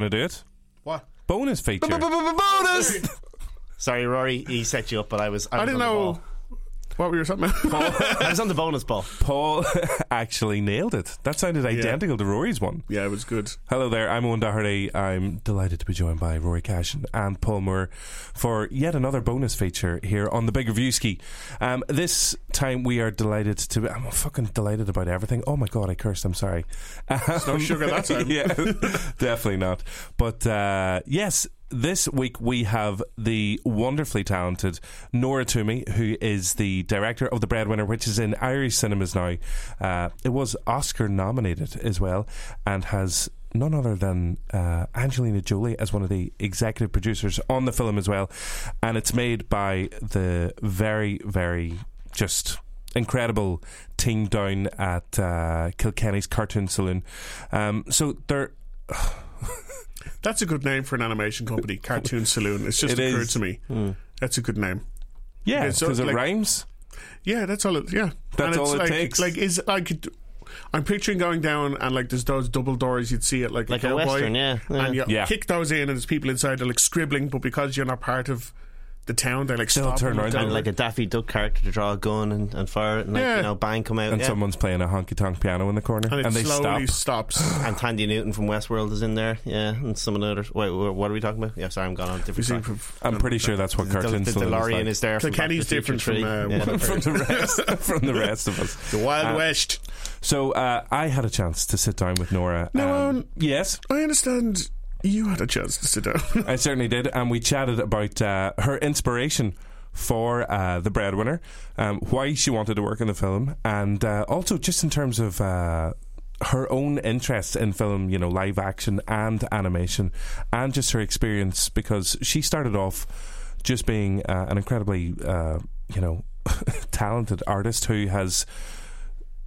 you want to do it? What? Bonus feature. Bonus. Sorry, Rory, he set you up, but I was. I, I was didn't on the know ball. What we were talking about. I was on the bonus ball. Paul actually nailed it. That sounded identical to Rory's one. yeah, it was good. Hello there, I'm Eoghan Doherty. I'm delighted to be joined by Rory Cash and Paul Moore for yet another bonus feature here on the Big Review Ski. Um, this time we are delighted to. I'm fucking delighted about everything. Oh my god, I cursed. I'm sorry. no sugar that time. yeah, definitely not. But uh, yes, this week we have the wonderfully talented Nora Twomey, who is the director of The Breadwinner, which is in Irish cinemas now. Uh, it was Oscar nominated as well, and has none other than uh, Angelina Jolie as one of the executive producers on the film as well. And it's made by the very, very just incredible team down at uh, Kilkenny's Cartoon Saloon. Um, so they're. That's a good name for an animation company, Cartoon Saloon. It's just It occurred is. to me. Hmm. That's a good name. Yeah, Okay, so, because it like- rhymes. Yeah, that's all. It, yeah, That's and it's all it like, takes. Like, is like. I'm picturing going down and like there's those double doors you'd see it like, Like a cowboy, western, yeah, yeah. and you Yeah. kick those in and there's people inside they're like scribbling, but because you're not part of the town, they like They'll stop turn around. And like a Daffy Duck character to draw a gun and, and fire it, and like, Yeah. you know, bang come out. And yeah. someone's playing a honky tonk piano in the corner, and and, it they slowly stop. stops. and Thandie Newton from Westworld is in there, yeah, and some of the others. Wait, wh- what are we talking about? Yeah, sorry, I'm gone on a You different see, track. from- I'm pretty sure that's what The, cartoon the, the DeLorean is is there. From Kilkenny's Back to the different Future from, 3. uh, yeah. from the rest from the rest of us. the Wild Uh, West. So uh, I had a chance to sit down with Nora. No, um, um, yes, I understand you had a chance to sit down. I certainly did, and we chatted about uh, her inspiration for uh, the breadwinner, um, why she wanted to work in the film, and uh, also just in terms of. Uh, her own interest in film, you know, live action and animation, and just her experience because she started off just being uh, an incredibly, uh, you know, talented artist who has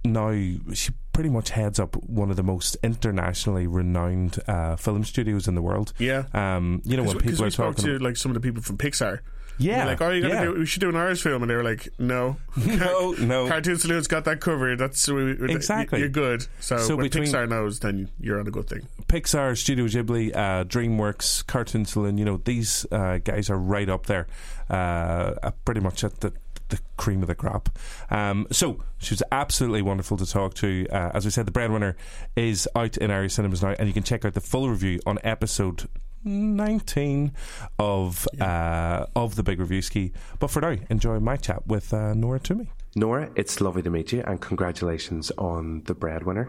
now she pretty much heads up one of the most internationally renowned uh, film studios in the world. yeah. Um, you know when people are talking, to like some of the people from Pixar. yeah, like, oh, you gotta yeah. do, we should do an Irish film, and they were like, no, no, no. Cartoon Saloon's got that covered. That's Exactly. You're good. So, So when Pixar knows, then you're on a good thing. Pixar, Studio Ghibli, uh, DreamWorks, Cartoon Saloon. You know these uh, guys are right up there, uh, pretty much at the the cream of the crop. Um, so she was absolutely wonderful to talk to. Uh, as we said, the breadwinner is out in Irish cinemas now, and you can check out the full review on episode. 19 of uh, of the big review ski but for now enjoy my chat with uh, Nora Twomey Nora, it's lovely to meet you, and congratulations on the breadwinner.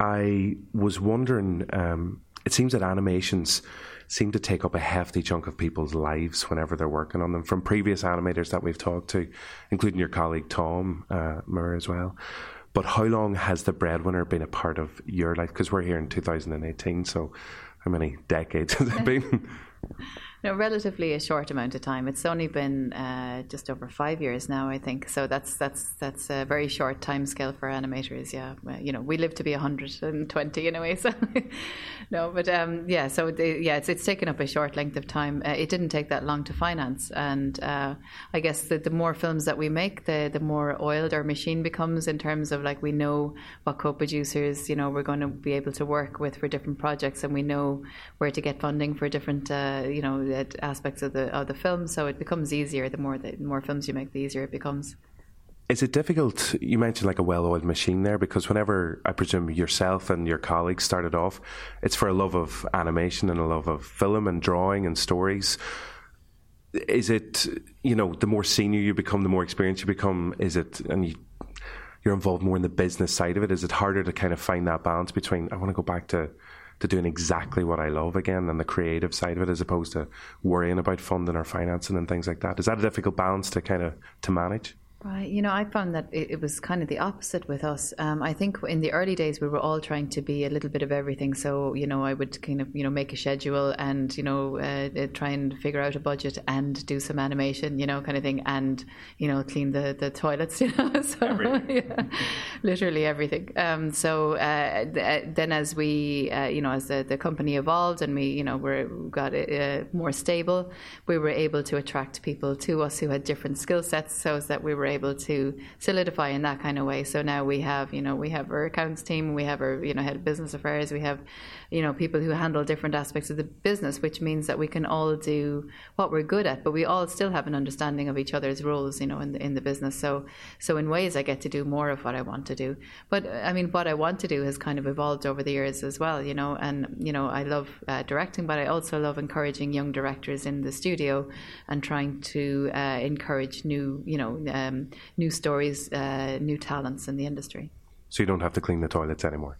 I was wondering, um, it seems that animations seem to take up a hefty chunk of people's lives whenever they're working on them, from previous animators that we've talked to, including your colleague Tom uh, Moore as well. But how long has the breadwinner been a part of your life? Because we're here in 2018, so how many decades has it been? No, relatively a short amount of time. It's only been uh, just over five years now, I think. So that's that's that's a very short time scale for animators. Yeah, Well, you know, we live to be 120 in a way. So no, but um, yeah, so yeah, it's it's taken up a short length of time. Uh, it didn't take that long to finance, and uh, I guess the, the more films that we make, the the more oiled our machine becomes in terms of like we know what co-producers, you know, we're going to be able to work with for different projects, and we know where to get funding for different, uh, you know, aspects of the of the film. So it becomes easier the more the more films you make, the easier it becomes. Is it difficult? You mentioned like a well oiled machine there, because whenever I presume yourself and your colleagues started off, it's for a love of animation and a love of film and drawing and stories. Is it, you know, the more senior you become, the more experienced you become, is it, and you, you're involved more in the business side of it, is it harder to kind of find that balance between, I want to go back to, to doing exactly what I love again and the creative side of it as opposed to worrying about funding or financing and things like that? Is that a difficult balance to kind of, to manage? Right. You know, I found that it, it was kind of the opposite with us. Um, I think in the early days we were all trying to be a little bit of everything. So you know, I would kind of you know make a schedule and you know uh, uh, try and figure out a budget and do some animation, you know, kind of thing, and you know clean the the toilets. You know, so yeah, literally everything. Um, so uh, th- then as we uh, you know as the, the company evolved and we you know were got uh, more stable, we were able to attract people to us who had different skill sets, so that we were able to solidify in that kind of way. So now we have, you know, we have our accounts team, we have our, you know, head of business affairs, we have, you know, people who handle different aspects of the business, which means that we can all do what we're good at, but we all still have an understanding of each other's roles, you know, in the, in the business. So, so in ways, I get to do more of what I want to do. But I mean, what I want to do has kind of evolved over the years as well, you know, and you know, I love uh, directing, but I also love encouraging young directors in the studio and trying to uh, encourage new, you know, um, new stories, uh, new talents in the industry. So you don't have to clean the toilets anymore.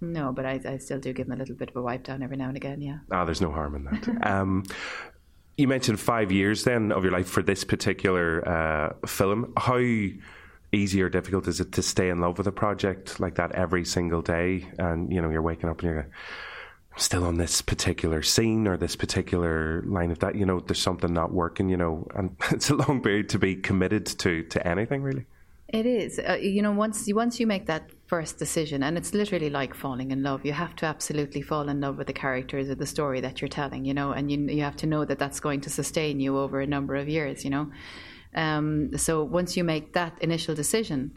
No, but I, I still do give them a little bit of a wipe down every now and again. Yeah. Ah, there's no harm in that. um, you mentioned five years then of your life for this particular uh, film. How easy or difficult is it to stay in love with a project like that every single day? And you know, you're waking up and you're still on this particular scene or this particular line of that. You know, there's something not working. You know, and it's a long period to be committed to to anything really. It is. Uh, you know, once you, once you make that first decision, and it's literally like falling in love. You have to absolutely fall in love with the characters or the story that you're telling. You know, and you you have to know that that's going to sustain you over a number of years. You know, um, so once you make that initial decision,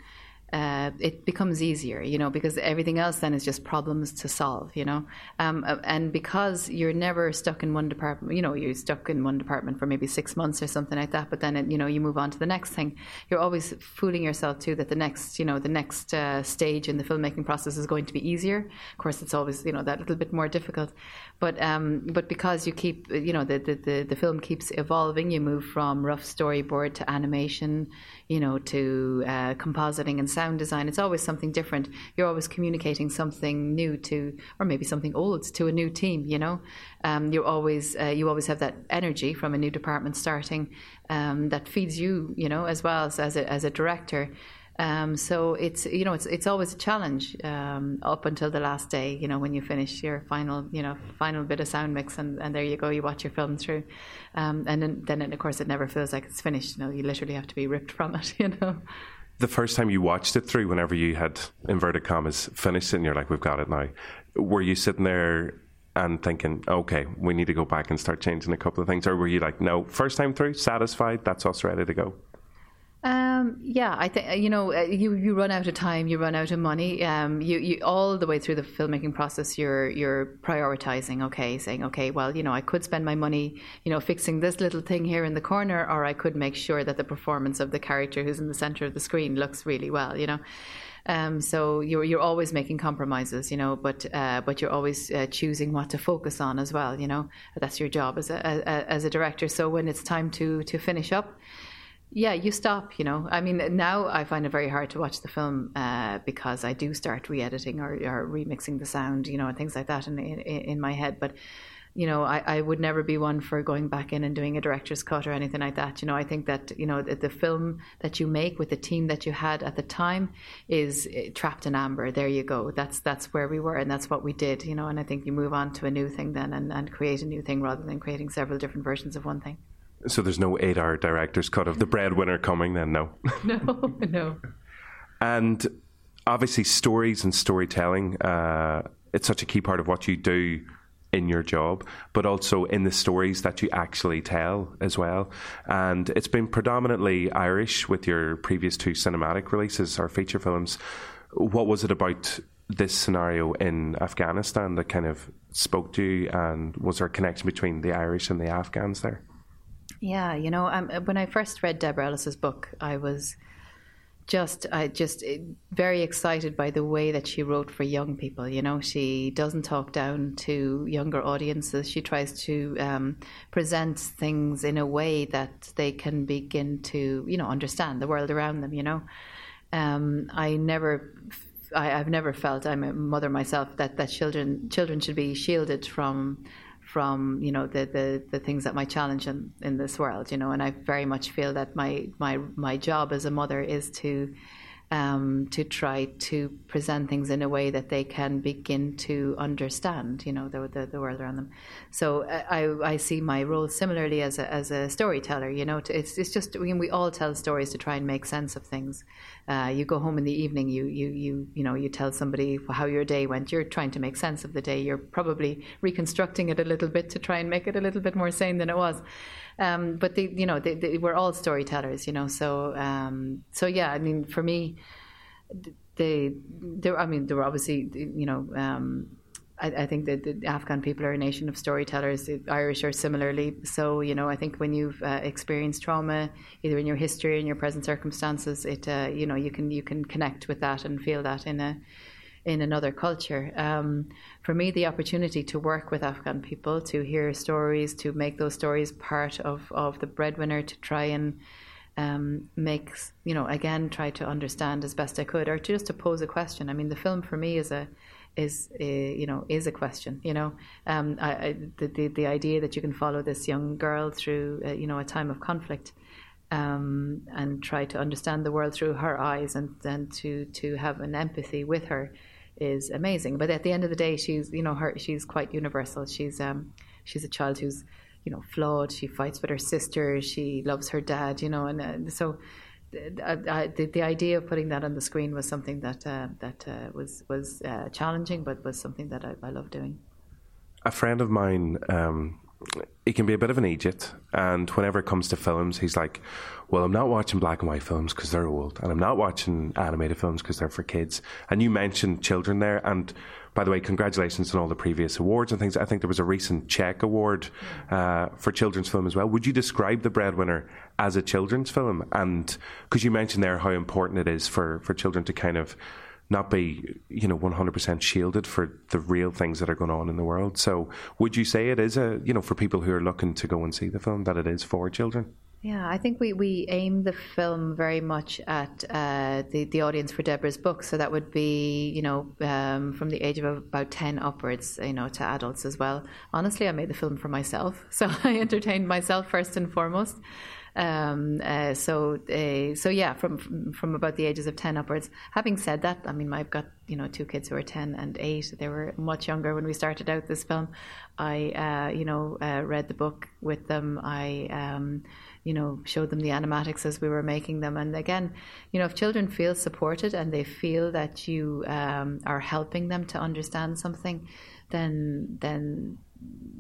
uh, it becomes easier, you know, because everything else then is just problems to solve, you know. Um, uh, and because you're never stuck in one department, you know, you're stuck in one department for maybe six months or something like that, but then, it, you know, you move on to the next thing. You're always fooling yourself too that the next, you know, the next uh, stage in the filmmaking process is going to be easier. Of course, it's always, you know, that little bit more difficult. But um, but because you keep, you know, the, the, the, the film keeps evolving, you move from rough storyboard to animation, you know, to uh, compositing and sound design. It's always something different. You're always communicating something new to, or maybe something old to a new team. You know, um, you're always uh, you always have that energy from a new department starting um, that feeds you, you know, as well as as a, as a director. Um, so it's you know it's it's always a challenge um, up until the last day. You know when you finish your final you know final bit of sound mix and, and there you go. You watch your film through, um, and then then of course it never feels like it's finished. You know you literally have to be ripped from it. You know. The first time you watched it through, whenever you had inverted commas finished, and you're like, "We've got it now," were you sitting there and thinking, "Okay, we need to go back and start changing a couple of things," or were you like, "No, first time through, satisfied, that's us ready to go"? Um, yeah, I think you know uh, you you run out of time, you run out of money. Um, you, you all the way through the filmmaking process, you're you're prioritizing. Okay, saying okay, well, you know, I could spend my money, you know, fixing this little thing here in the corner, or I could make sure that the performance of the character who's in the center of the screen looks really well. You know. Um, so you're you're always making compromises, you know, but uh, but you're always uh, choosing what to focus on as well, you know. That's your job as a, a as a director. So when it's time to to finish up, yeah, you stop. You know, I mean, now I find it very hard to watch the film uh, because I do start re-editing or, or, remixing the sound, you know, and things like that in in, in my head. But you know, I, I, would never be one for going back in and doing a director's cut or anything like that. You know, I think that you know the, the film that you make with the team that you had at the time is eh, trapped in amber. There you go. That's that's where we were, and that's what we did. You know, and I think you move on to a new thing then and, and create a new thing rather than creating several different versions of one thing. So there's no eight-hour director's cut of the breadwinner coming. Then no. no, no. And obviously, stories and storytelling. Uh, it's such a key part of what you do in your job, but also in the stories that you actually tell as well. And it's been predominantly Irish with your previous two cinematic releases or feature films. What was it about this scenario in Afghanistan that kind of spoke to you? And was there a connection between the Irish and the Afghans there? Yeah, you know, um, when I first read Deborah Ellis's book, I was just I just eh, very excited by the way that she wrote for young people. You know, she doesn't talk down to younger audiences. She tries to um, present things in a way that they can begin to you know understand the world around them. You know, um, I never. I, have never felt I'm a mother myself that, that children children should be shielded from from you know the, the, the things that might challenge in, in this world you know and I very much feel that my my my job as a mother is to um, to try to present things in a way that they can begin to understand, you know, the, the, the world around them. So uh, I, I see my role similarly as a, as a storyteller. You know, it's it's just mean, we all tell stories to try and make sense of things. Uh, you go home in the evening, you you you you know, you tell somebody how your day went. You're trying to make sense of the day. You're probably reconstructing it a little bit to try and make it a little bit more sane than it was. Um, but they, you know, they, they, we're all storytellers, you know. So, um, so yeah, I mean, for me, they, there. I mean, there were obviously, you know. Um, I, I, think that the Afghan people are a nation of storytellers. The Irish are similarly. So, you know, I think when you've uh, experienced trauma, either in your history or in your present circumstances, it, uh, you know, you can you can connect with that and feel that in a in another culture. Um, for me, the opportunity to work with Afghan people, to hear stories, to make those stories part of, of the breadwinner, to try and um, make, you know, again, try to understand as best I could, or just to pose a question. I mean, the film for me is a is a, you know is a question. You know, um, I, I, the, the the idea that you can follow this young girl through uh, you know a time of conflict. Um, and try to understand the world through her eyes and then to to have an empathy with her is amazing. But at the end of the day, she's you know her she's quite universal. She's um she's a child who's you know flawed. She fights with her sister. She loves her dad. You know, and uh, so. the, the, the idea of putting that on the screen was something that uh, that uh, was was uh, challenging, but was something that I, I love doing. A friend of mine um, he can be a bit of an idiot. And whenever it comes to films, he's like, well, I'm not watching black and white films because they're old. And I'm not watching animated films because they're for kids. And you mentioned children there. And by the way, congratulations on all the previous awards and things. I think there was a recent Czech award uh, for children's film as well. Would you describe The Breadwinner as a children's film? And because you mentioned there how important it is for, for children to kind of not be, you know, 100% shielded for the real things that are going on in the world. So would you say it is a, you know, for people who are looking to go and see the film, that it is for children? Yeah, I think we, we aim the film very much at uh, the, the audience for Deborah's book. So that would be, you know, um, from the age of about 10 upwards, you know, to adults as well. Honestly, I made the film for myself. So I entertained myself first and foremost. Um, uh, so, uh, so yeah, from from about the ages of ten upwards. Having said that, I mean, I've got you know two kids who are ten and eight. They were much younger when we started out this film. I, uh, you know, uh, read the book with them. I. Um, you know, showed them the animatics as we were making them. And again, you know, if children feel supported and they feel that you um, are helping them to understand something, then then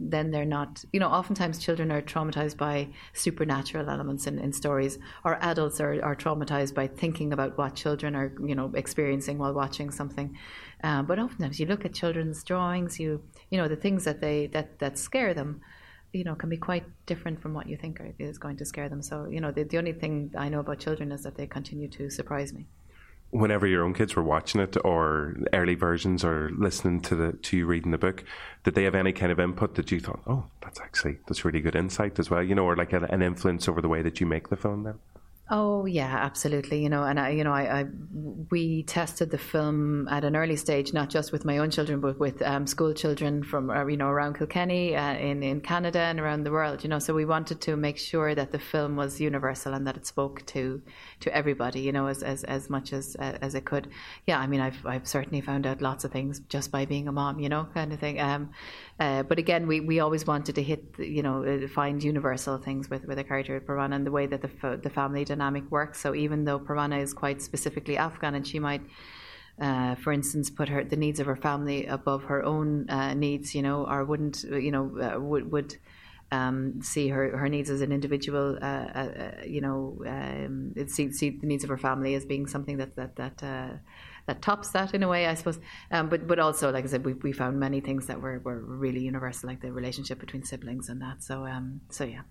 then they're not you know oftentimes children are traumatized by supernatural elements in, in stories or adults are, are traumatized by thinking about what children are you know experiencing while watching something. Uh, but oftentimes you look at children's drawings you you know the things that they that that scare them you know can be quite different from what you think is going to scare them. So you know the, the only thing i know about children is that they continue to surprise me whenever your own kids were watching it or early versions or listening to the to you reading the book did they have any kind of input that you thought oh that's actually that's really good insight as well you know or like an influence over the way that you make the film then Oh yeah, absolutely. You know, and I, you know, I, I, we tested the film at an early stage, not just with my own children, but with um, school children from uh, you know around Kilkenny, uh, in in Canada, and around the world. You know, so we wanted to make sure that the film was universal and that it spoke to to everybody. You know, as as, as much as uh, as it could. Yeah, I mean, I've I've certainly found out lots of things just by being a mom. You know, kind of thing. Um, uh, but again, we, we always wanted to hit, you know, uh, find universal things with, with a character of and the way that the, the family dynamic works. So even though Parvana is quite specifically Afghan and she might, uh, for instance, put her the needs of her family above her own uh, needs, you know, or wouldn't, you know, uh, would would um, see her, her needs as an individual, uh, uh, you know, um, see see the needs of her family as being something that that that that tops that in a way, I suppose. Um, but but also, like I said, we, we found many things that were, were really universal, like the relationship between siblings and that. So um, so yeah.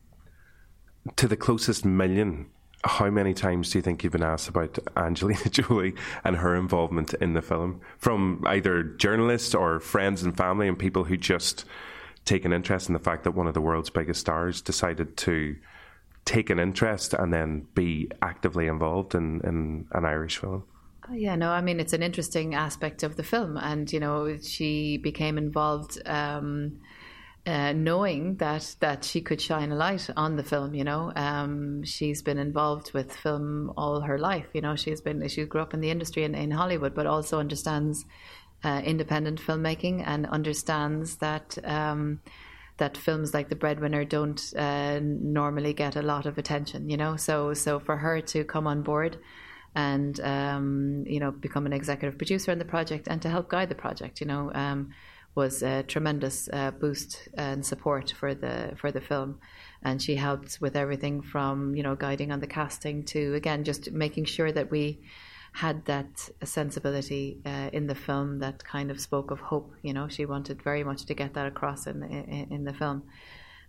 To the closest million, how many times do you think you've been asked about Angelina Jolie and her involvement in the film from either journalists or friends and family and people who just take an interest in the fact that one of the world's biggest stars decided to take an interest and then be actively involved in, in an Irish film? Oh, yeah, no, I mean it's an interesting aspect of the film, and you know she became involved. Um, uh, knowing that that she could shine a light on the film, you know, um, she's been involved with film all her life. You know, she's been she grew up in the industry in, in Hollywood, but also understands uh, independent filmmaking and understands that um, that films like The Breadwinner don't uh, normally get a lot of attention. You know, so so for her to come on board and um, you know become an executive producer on the project and to help guide the project. You know, um, was a tremendous uh, boost and support for the for the film. and she helped with everything from you know guiding on the casting to again just making sure that we had that sensibility uh, in the film that kind of spoke of hope. You know, she wanted very much to get that across in in, in the film.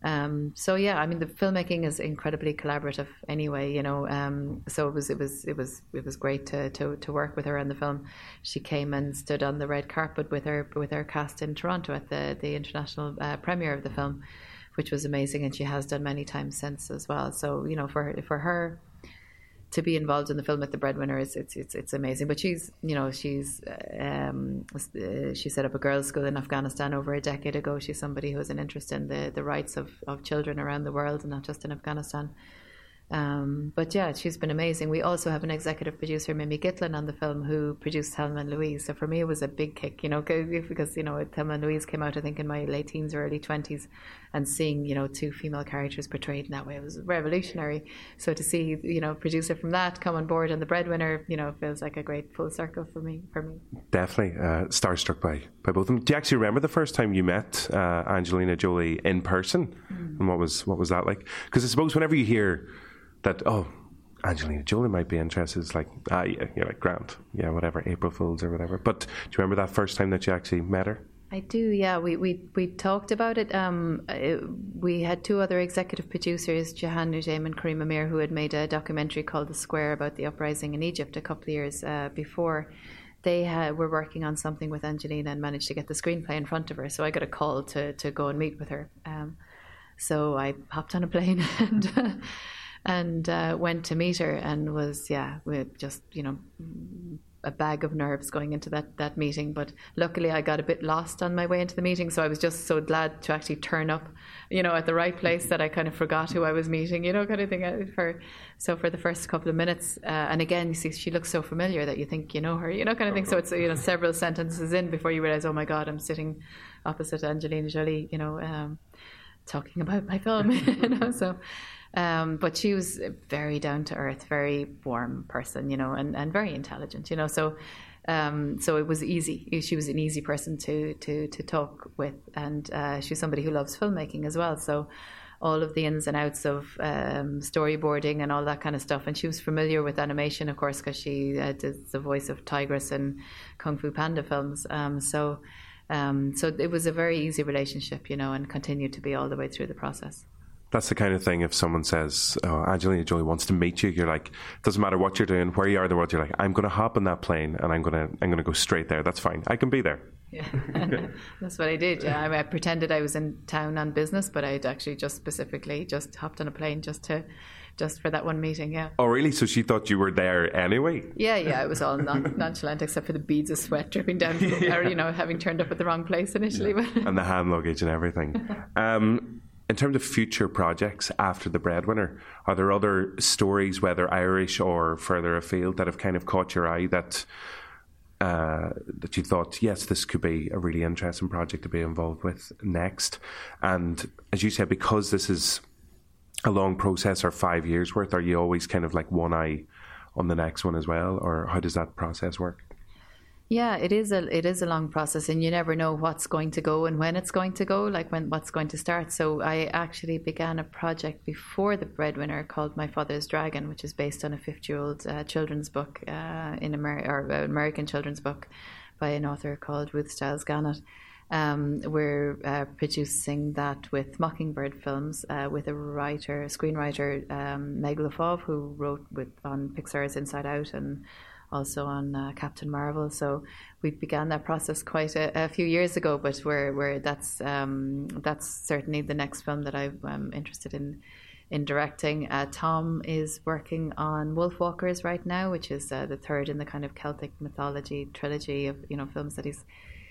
Um, so yeah, I mean the filmmaking is incredibly collaborative anyway, you know. Um, so it was it was it was it was great to, to to work with her on the film. She came and stood on the red carpet with her with her cast in Toronto at the the international uh, premiere of the film, which was amazing, and she has done many times since as well. So you know, for for her to be involved in the film with the breadwinner is it's it's it's amazing. But she's you know she's um, uh, she set up a girls' school in Afghanistan over a decade ago. She's somebody who has an interest in the the rights of of children around the world and not just in Afghanistan. Um, but yeah, she's been amazing. We also have an executive producer, Mimi Gitlin, on the film who produced Thelma and Louise. So for me, it was a big kick, you know, because, you know, Thelma and Louise came out, I think, in my late teens or early 20s, and seeing, you know, two female characters portrayed in that way was revolutionary. So to see, you know, producer from that come on board and the breadwinner, you know, feels like a great full circle for me. For me, definitely uh, starstruck by by both of them. Do you actually remember the first time you met uh, Angelina Jolie in person, mm. and what was what was that like? Because I suppose whenever you hear that oh Angelina Jolie might be interested. It's like, ah, yeah, you're like, Grant, yeah, whatever, April Fools or whatever. But do you remember that first time that you actually met her? I do, yeah. We we, we talked about it. Um, it, we had two other executive producers, Jehane Noujaim and Karim Amer, who had made a documentary called The Square about the uprising in Egypt a couple of years uh, before. They had, were working on something with Angelina and managed to get the screenplay in front of her. So I got a call to, to go and meet with her. Um, so I hopped on a plane and and uh, went to meet her and was yeah with just you know a bag of nerves going into that that meeting. But luckily I got a bit lost on my way into the meeting so I was just so glad to actually turn up you know at the right place that I kind of forgot who I was meeting you know kind of thing uh, for so for the first couple of minutes. Uh, and again you see she looks so familiar that you think you know her you know kind of thing. So it's you know several sentences in before you realize oh my god I'm sitting opposite Angelina Jolie you know um, talking about my film you know so um, but she was a very down to earth, very warm person, you know, and, and very intelligent, you know. So, um, so it was easy. She was an easy person to to to talk with, and uh, she's somebody who loves filmmaking as well. So, all of the ins and outs of um, storyboarding and all that kind of stuff. And she was familiar with animation, of course, because she uh, did the voice of Tigress in Kung Fu Panda films. Um, so, um, so it was a very easy relationship, you know, and continued to be all the way through the process that's the kind of thing if someone says, oh, Angelina Jolie wants to meet you, you're like, doesn't matter what you're doing, where you are in the world, you're like, I'm going to hop on that plane and I'm going to, I'm going to go straight there. That's fine. I can be there. Yeah, that's what I did. Yeah, I, I, pretended I was in town on business, but I'd actually just specifically just hopped on a plane just to, just for that one meeting. Yeah. Oh, really? So she thought you were there anyway? Yeah, yeah. It was all non- nonchalant, except for the beads of sweat dripping down, from, yeah. or you know, having turned up at the wrong place initially. Yeah. and the hand luggage and everything. Um, in terms of future projects after the breadwinner, are there other stories, whether Irish or further afield, that have kind of caught your eye that uh, that you thought, yes, this could be a really interesting project to be involved with next? And as you said, because this is a long process or five years worth, are you always kind of like one eye on the next one as well, or how does that process work? Yeah, it is a it is a long process, and you never know what's going to go and when it's going to go, like when what's going to start. So I actually began a project before the breadwinner called My Father's Dragon, which is based on a fifty-year-old uh, children's book uh, in Amer- or uh, American children's book by an author called Ruth Stiles Gannett. Um, we're uh, producing that with Mockingbird Films uh, with a writer, screenwriter, um, Meg LeFauve, who wrote with on Pixar's Inside Out and also on uh, Captain Marvel. So we began that process quite a, a few years ago, but we're, we're that's um, that's certainly the next film that I'm interested in in directing. Uh, Tom is working on Wolfwalkers right now, which is uh, the third in the kind of Celtic mythology trilogy of you know films that he's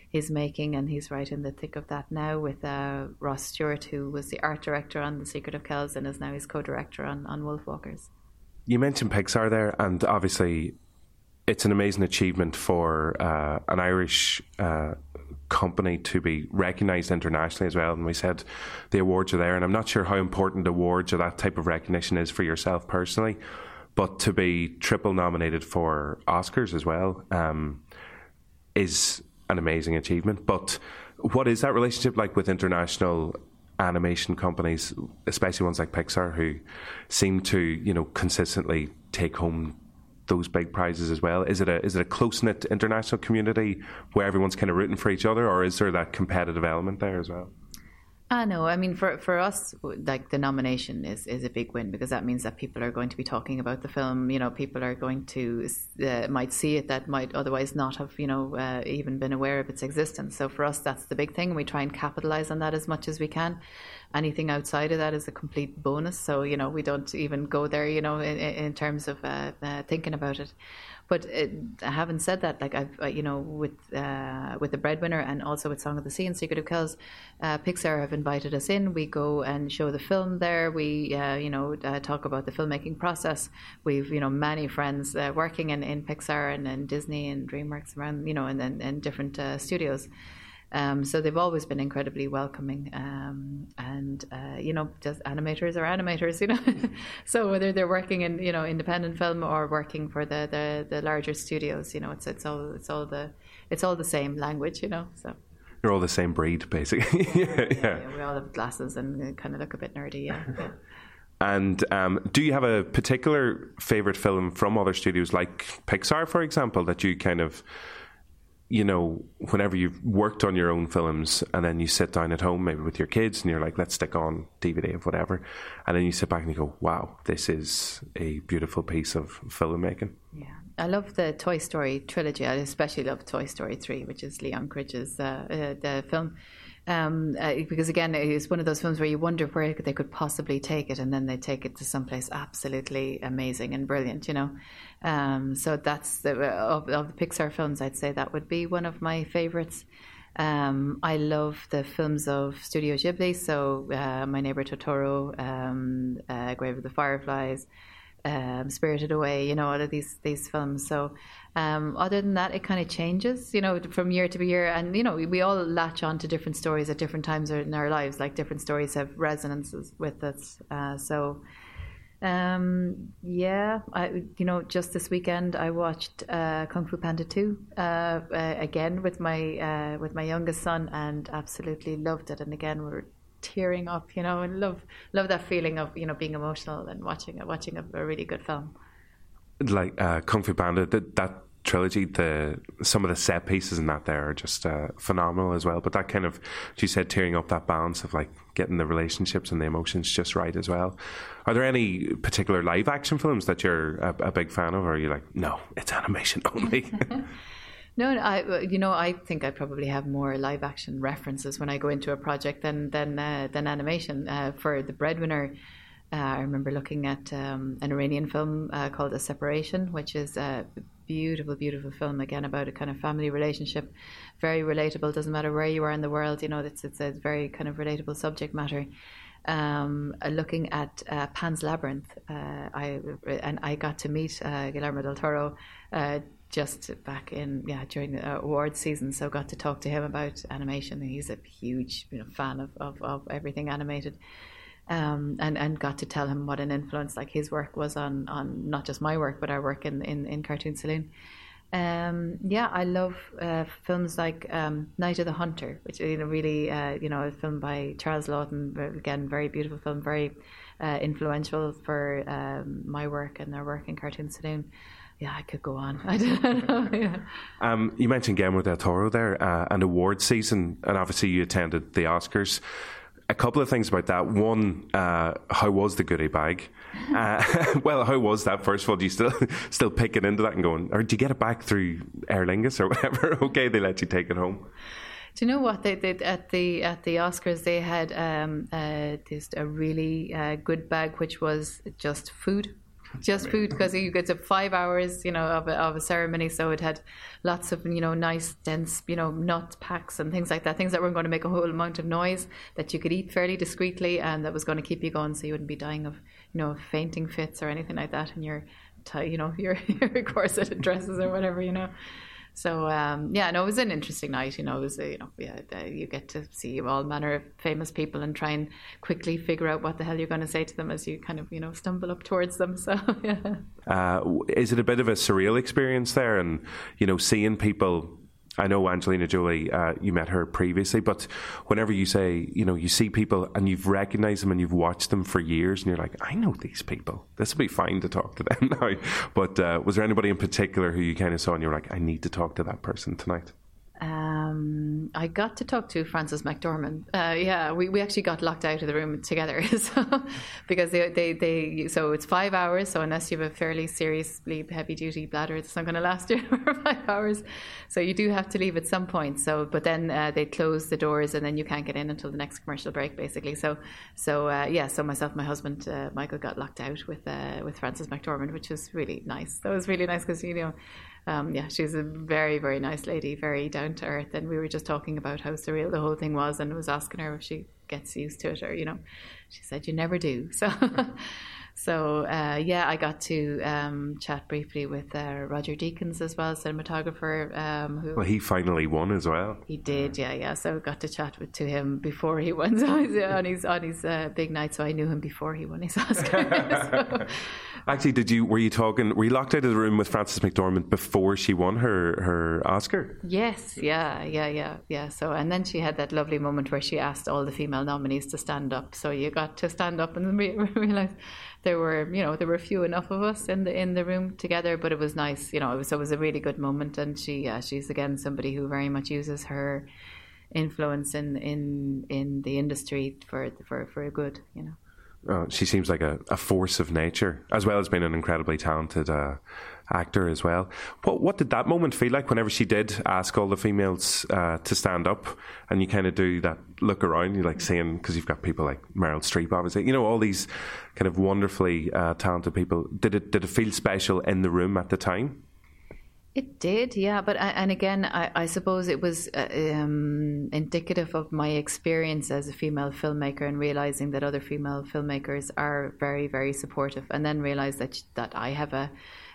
he's making, and he's right in the thick of that now with uh, Ross Stewart, who was the art director on The Secret of Kells and is now his co-director on on Wolfwalkers. You mentioned Pixar there, and obviously it's an amazing achievement for uh, an Irish uh, company to be recognised internationally as well. And we said the awards are there, and I'm not sure how important awards or that type of recognition is for yourself personally, but to be triple nominated for Oscars as well um, is an amazing achievement. But what is that relationship like with international animation companies, especially ones like Pixar, who seem to you know consistently take home those big prizes as well? Is it a is it a close knit international community where everyone's kind of rooting for each other, or is there that competitive element there as well? I know. I mean, for for us, like the nomination is is a big win because that means that people are going to be talking about the film. You know, people are going to uh, might see it that might otherwise not have you know uh, even been aware of its existence. So for us, that's the big thing. We try and capitalize on that as much as we can. Anything outside of that is a complete bonus. So you know, we don't even go there. You know, in, in terms of uh, uh thinking about it. But it, having said that, like I've uh, you know with uh, with the breadwinner and also with Song of the Sea and Secret of Kells, uh, Pixar have invited us in. We go and show the film there. We uh, you know uh, talk about the filmmaking process. We've you know many friends uh, working in, in Pixar and, and Disney and DreamWorks around you know and and, different studios. Um, so they've always been incredibly welcoming, um, and uh, you know, just animators are animators, you know. so whether they're working in you know independent film or working for the, the, the larger studios, you know, it's it's all it's all the it's all the same language, you know. So you're all the same breed, basically. yeah, yeah. yeah, we all have glasses and kind of look a bit nerdy, yeah. And um, do you have a particular favorite film from other studios, like Pixar, for example, that you kind of you know, whenever you've worked on your own films and then you sit down at home, maybe with your kids, and you're like, let's stick on DVD of whatever. And then you sit back and you go, wow, this is a beautiful piece of filmmaking. Yeah. I love the Toy Story trilogy. I especially love Toy Story 3, which is Lee Unkrich's uh, uh, the film. Um, uh, because again, it's one of those films where you wonder where they could possibly take it, and then they take it to someplace absolutely amazing and brilliant, you know. Um, so that's the, of, of, the Pixar films, I'd say that would be one of my favorites. Um, I love the films of Studio Ghibli, so uh, My Neighbor Totoro, um, uh, Grave of the Fireflies, um, Spirited Away, you know, all of these these films. So um, other than that, it kind of changes, you know, from year to year. And, you know, we, we all latch on to different stories at different times in our lives. Like different stories have resonances with us. Uh, so, um, yeah, I, you know, just this weekend I watched uh, Kung Fu Panda 2 uh, uh, again with my uh, with my youngest son and absolutely loved it. And again, we're tearing up, you know, and love love that feeling of you know being emotional and watching watching a, a really good film like uh, Kung Fu Panda, that, that trilogy, the some of the set pieces in that there are just uh, phenomenal as well. But that kind of, she said, tearing up that balance of like getting the relationships and the emotions just right as well. Are there any particular live action films that you're a, a big fan of, or are you like, no, it's animation only? No, I you know I think I probably have more live action references when I go into a project than than uh, than animation. Uh, for the breadwinner, uh, I remember looking at um, an Iranian film uh, called A Separation, which is a beautiful, beautiful film again about a kind of family relationship. Very relatable. Doesn't matter where you are in the world. You know, it's it's a very kind of relatable subject matter. Um, uh, looking at uh, Pan's Labyrinth, uh, I and I got to meet uh, Guillermo del Toro just back in yeah during the awards season so got to talk to him about animation he's a huge you know, fan of, of, of everything animated um, and and got to tell him what an influence like his work was on on not just my work but our work in in, in Cartoon Saloon. Um, yeah, I love uh, films like um, Night of the Hunter, which you know really uh, you know a film by Charles Laughton. Again, very beautiful film, very uh, influential for um, my work and their work in Cartoon Saloon. Yeah, I could go on. I don't know. Yeah. Um, you mentioned Guillermo del Toro there, uh, and award season, and obviously you attended the Oscars a couple of things about that. One, uh, how was the goodie bag? Uh, well, how was that? First of all, do you still still pick it into that and going, or do you get it back through Aer Lingus or whatever? okay, they let you take it home. Do you know what they did at the at the Oscars? They had um, uh, just a really uh, good bag, which was just food just food because you get to five hours, you know, of a, of a ceremony. So it had lots of, you know, nice, dense, you know, nut packs and things like that. Things that weren't going to make a whole amount of noise that you could eat fairly discreetly and that was going to keep you going, so you wouldn't be dying of, you know, fainting fits or anything like that in your, you know, your your corset dresses or whatever, you know. So um, yeah, no, it was an interesting night. You know, it was a, you know, yeah, you get to see all manner of famous people and try and quickly figure out what the hell you're going to say to them as you kind of you know stumble up towards them. So yeah. Uh, is it a bit of a surreal experience there, and you know, seeing people I know Angelina Jolie, uh, you met her previously, but whenever you say, you know, you see people and you've recognized them and you've watched them for years and you're like, I know these people. This will be fine to talk to them now. But uh, was there anybody in particular who you kind of saw and you're like, I need to talk to that person tonight? Um, I got to talk to Frances McDormand. Uh, yeah, we, we actually got locked out of the room together so, because they, they, they so it's five hours. So unless you have a fairly seriously heavy duty bladder, it's not going to last you for five hours. So you do have to leave at some point. So but then uh, they close the doors and then you can't get in until the next commercial break, basically. So so uh, yeah, so myself, my husband uh, Michael got locked out with uh, with Frances McDormand, which was really nice. That was really nice because you know um, yeah, she's a very, very nice lady, very down to earth. And we were just talking about how surreal the whole thing was, and was asking her if she gets used to it, or you know, she said you never do. So, so uh, yeah, I got to um, chat briefly with uh, Roger Deakins as well, cinematographer. Um, who Well, he finally won as well. he did, yeah, yeah. So I got to chat with to him before he won so on his on his uh, big night. So I knew him before he won his Oscar. so, Actually, did you were you talking? Were you locked out of the room with Frances McDormand before she won her her Oscar? Yes, yeah, yeah, yeah, yeah. So, and then she had that lovely moment where she asked all the female nominees to stand up. So you got to stand up and re- realize there were, you know, there were few enough of us in the in the room together. But it was nice, you know. It was, it was a really good moment. And she, she's again somebody who very much uses her influence in in in the industry for for for good, you know. Uh, she seems like a, a force of nature, as well as being an incredibly talented uh, actor as well. What what did that moment feel like whenever she did ask all the females uh, to stand up, and you kind of do that look around, you like seeing because you've got people like Meryl Streep, obviously, you know, all these kind of wonderfully uh, talented people. Did it did it feel special in the room at the time? It did, yeah. But I, and again, I, I suppose it was uh, um, indicative of my experience as a female filmmaker and realizing that other female filmmakers are very, very supportive, and then realize that that I have a,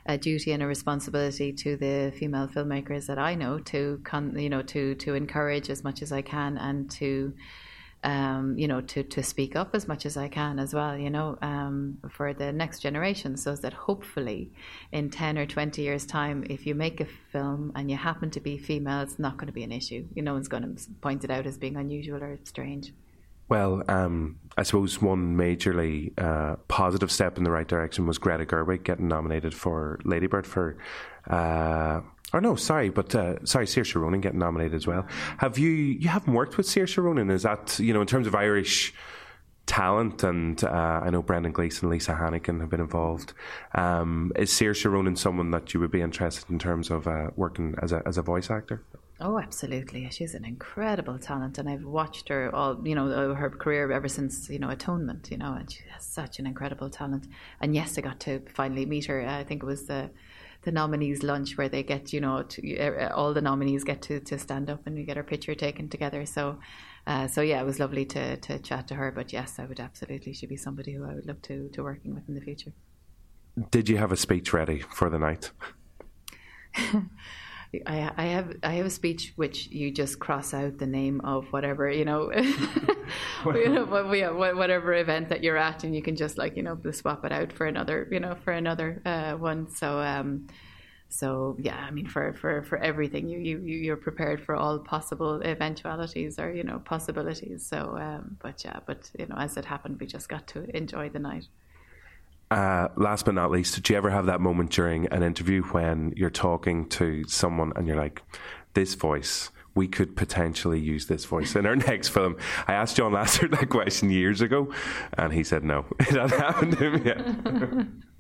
a duty and a responsibility to the female filmmakers that I know to, con, you know, to to encourage as much as I can and to um, you know, to, to speak up as much as I can as well, you know, um, for the next generation, so that hopefully in 10 or 20 years' time, if you make a film and you happen to be female, it's not going to be an issue. You know, no one's going to point it out as being unusual or strange. Well, um, I suppose one majorly uh, positive step in the right direction was Greta Gerwig getting nominated for Ladybird for. Uh, or no, sorry, but uh, sorry, Saoirse Ronan getting nominated as well. Have you you haven't worked with Saoirse Ronan? Is that you know in terms of Irish talent and uh, I know Brendan Gleeson, Lisa Hannigan have been involved. Um, is Saoirse Ronan someone that you would be interested in terms of uh, working as a as a voice actor? Oh, absolutely. She's an incredible talent, and I've watched her all, you know, her career ever since, you know, Atonement, you know, and she has such an incredible talent. And yes, I got to finally meet her. I think it was the the nominees lunch where they get, you know, to, all the nominees get to, to stand up and we get our picture taken together. So, uh, so yeah, it was lovely to to chat to her. But yes, I would absolutely. She'd be somebody who I would look to to working with in the future. Did you have a speech ready for the night? I, I have I have a speech which you just cross out the name of whatever you know, you know whatever event that you're at, and you can just like you know swap it out for another you know for another uh, one. So um, so yeah, I mean for, for, for everything you, you you're prepared for all possible eventualities or you know possibilities. So um, but yeah, but you know as it happened, we just got to enjoy the night. Uh, last but not least, did you ever have that moment during an interview when you're talking to someone and you're like, this voice, we could potentially use this voice in our next film? I asked John Lasseter that question years ago, and he said no. It hasn't happened to him yet.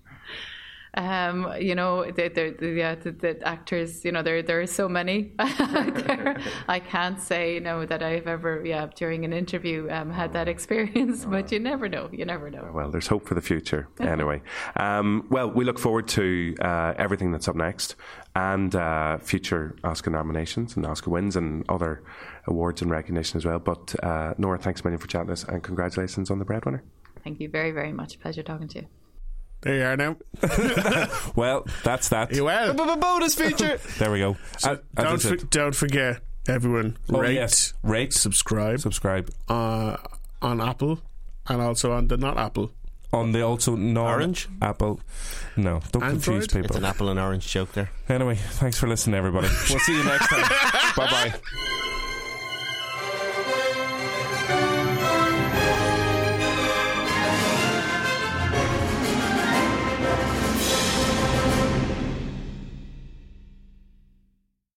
Um, you know, the, the, the, yeah, the, the, actors, you know, there there are so many there. I can't say, you know, that I've ever, yeah, during an interview um, had that experience, but you never know. You never know. Well, there's hope for the future anyway. um, well, we look forward to uh, everything that's up next and uh, future Oscar nominations and Oscar wins and other awards and recognition as well. But uh, Nora, thanks a million for chatting us and congratulations on the breadwinner. Thank you very, very much. Pleasure talking to you. There you are now. well, that's that. You well. bonus feature. there we go. So Uh, don't, for, don't forget, everyone, Oh, rate, yes. Rate, subscribe subscribe uh, on Apple and also on the not Apple. on the also non Orange? Apple. No, don't confuse Android? It's people. an apple and orange joke there. Anyway, thanks for listening, everybody. We'll see you next time. bye bye.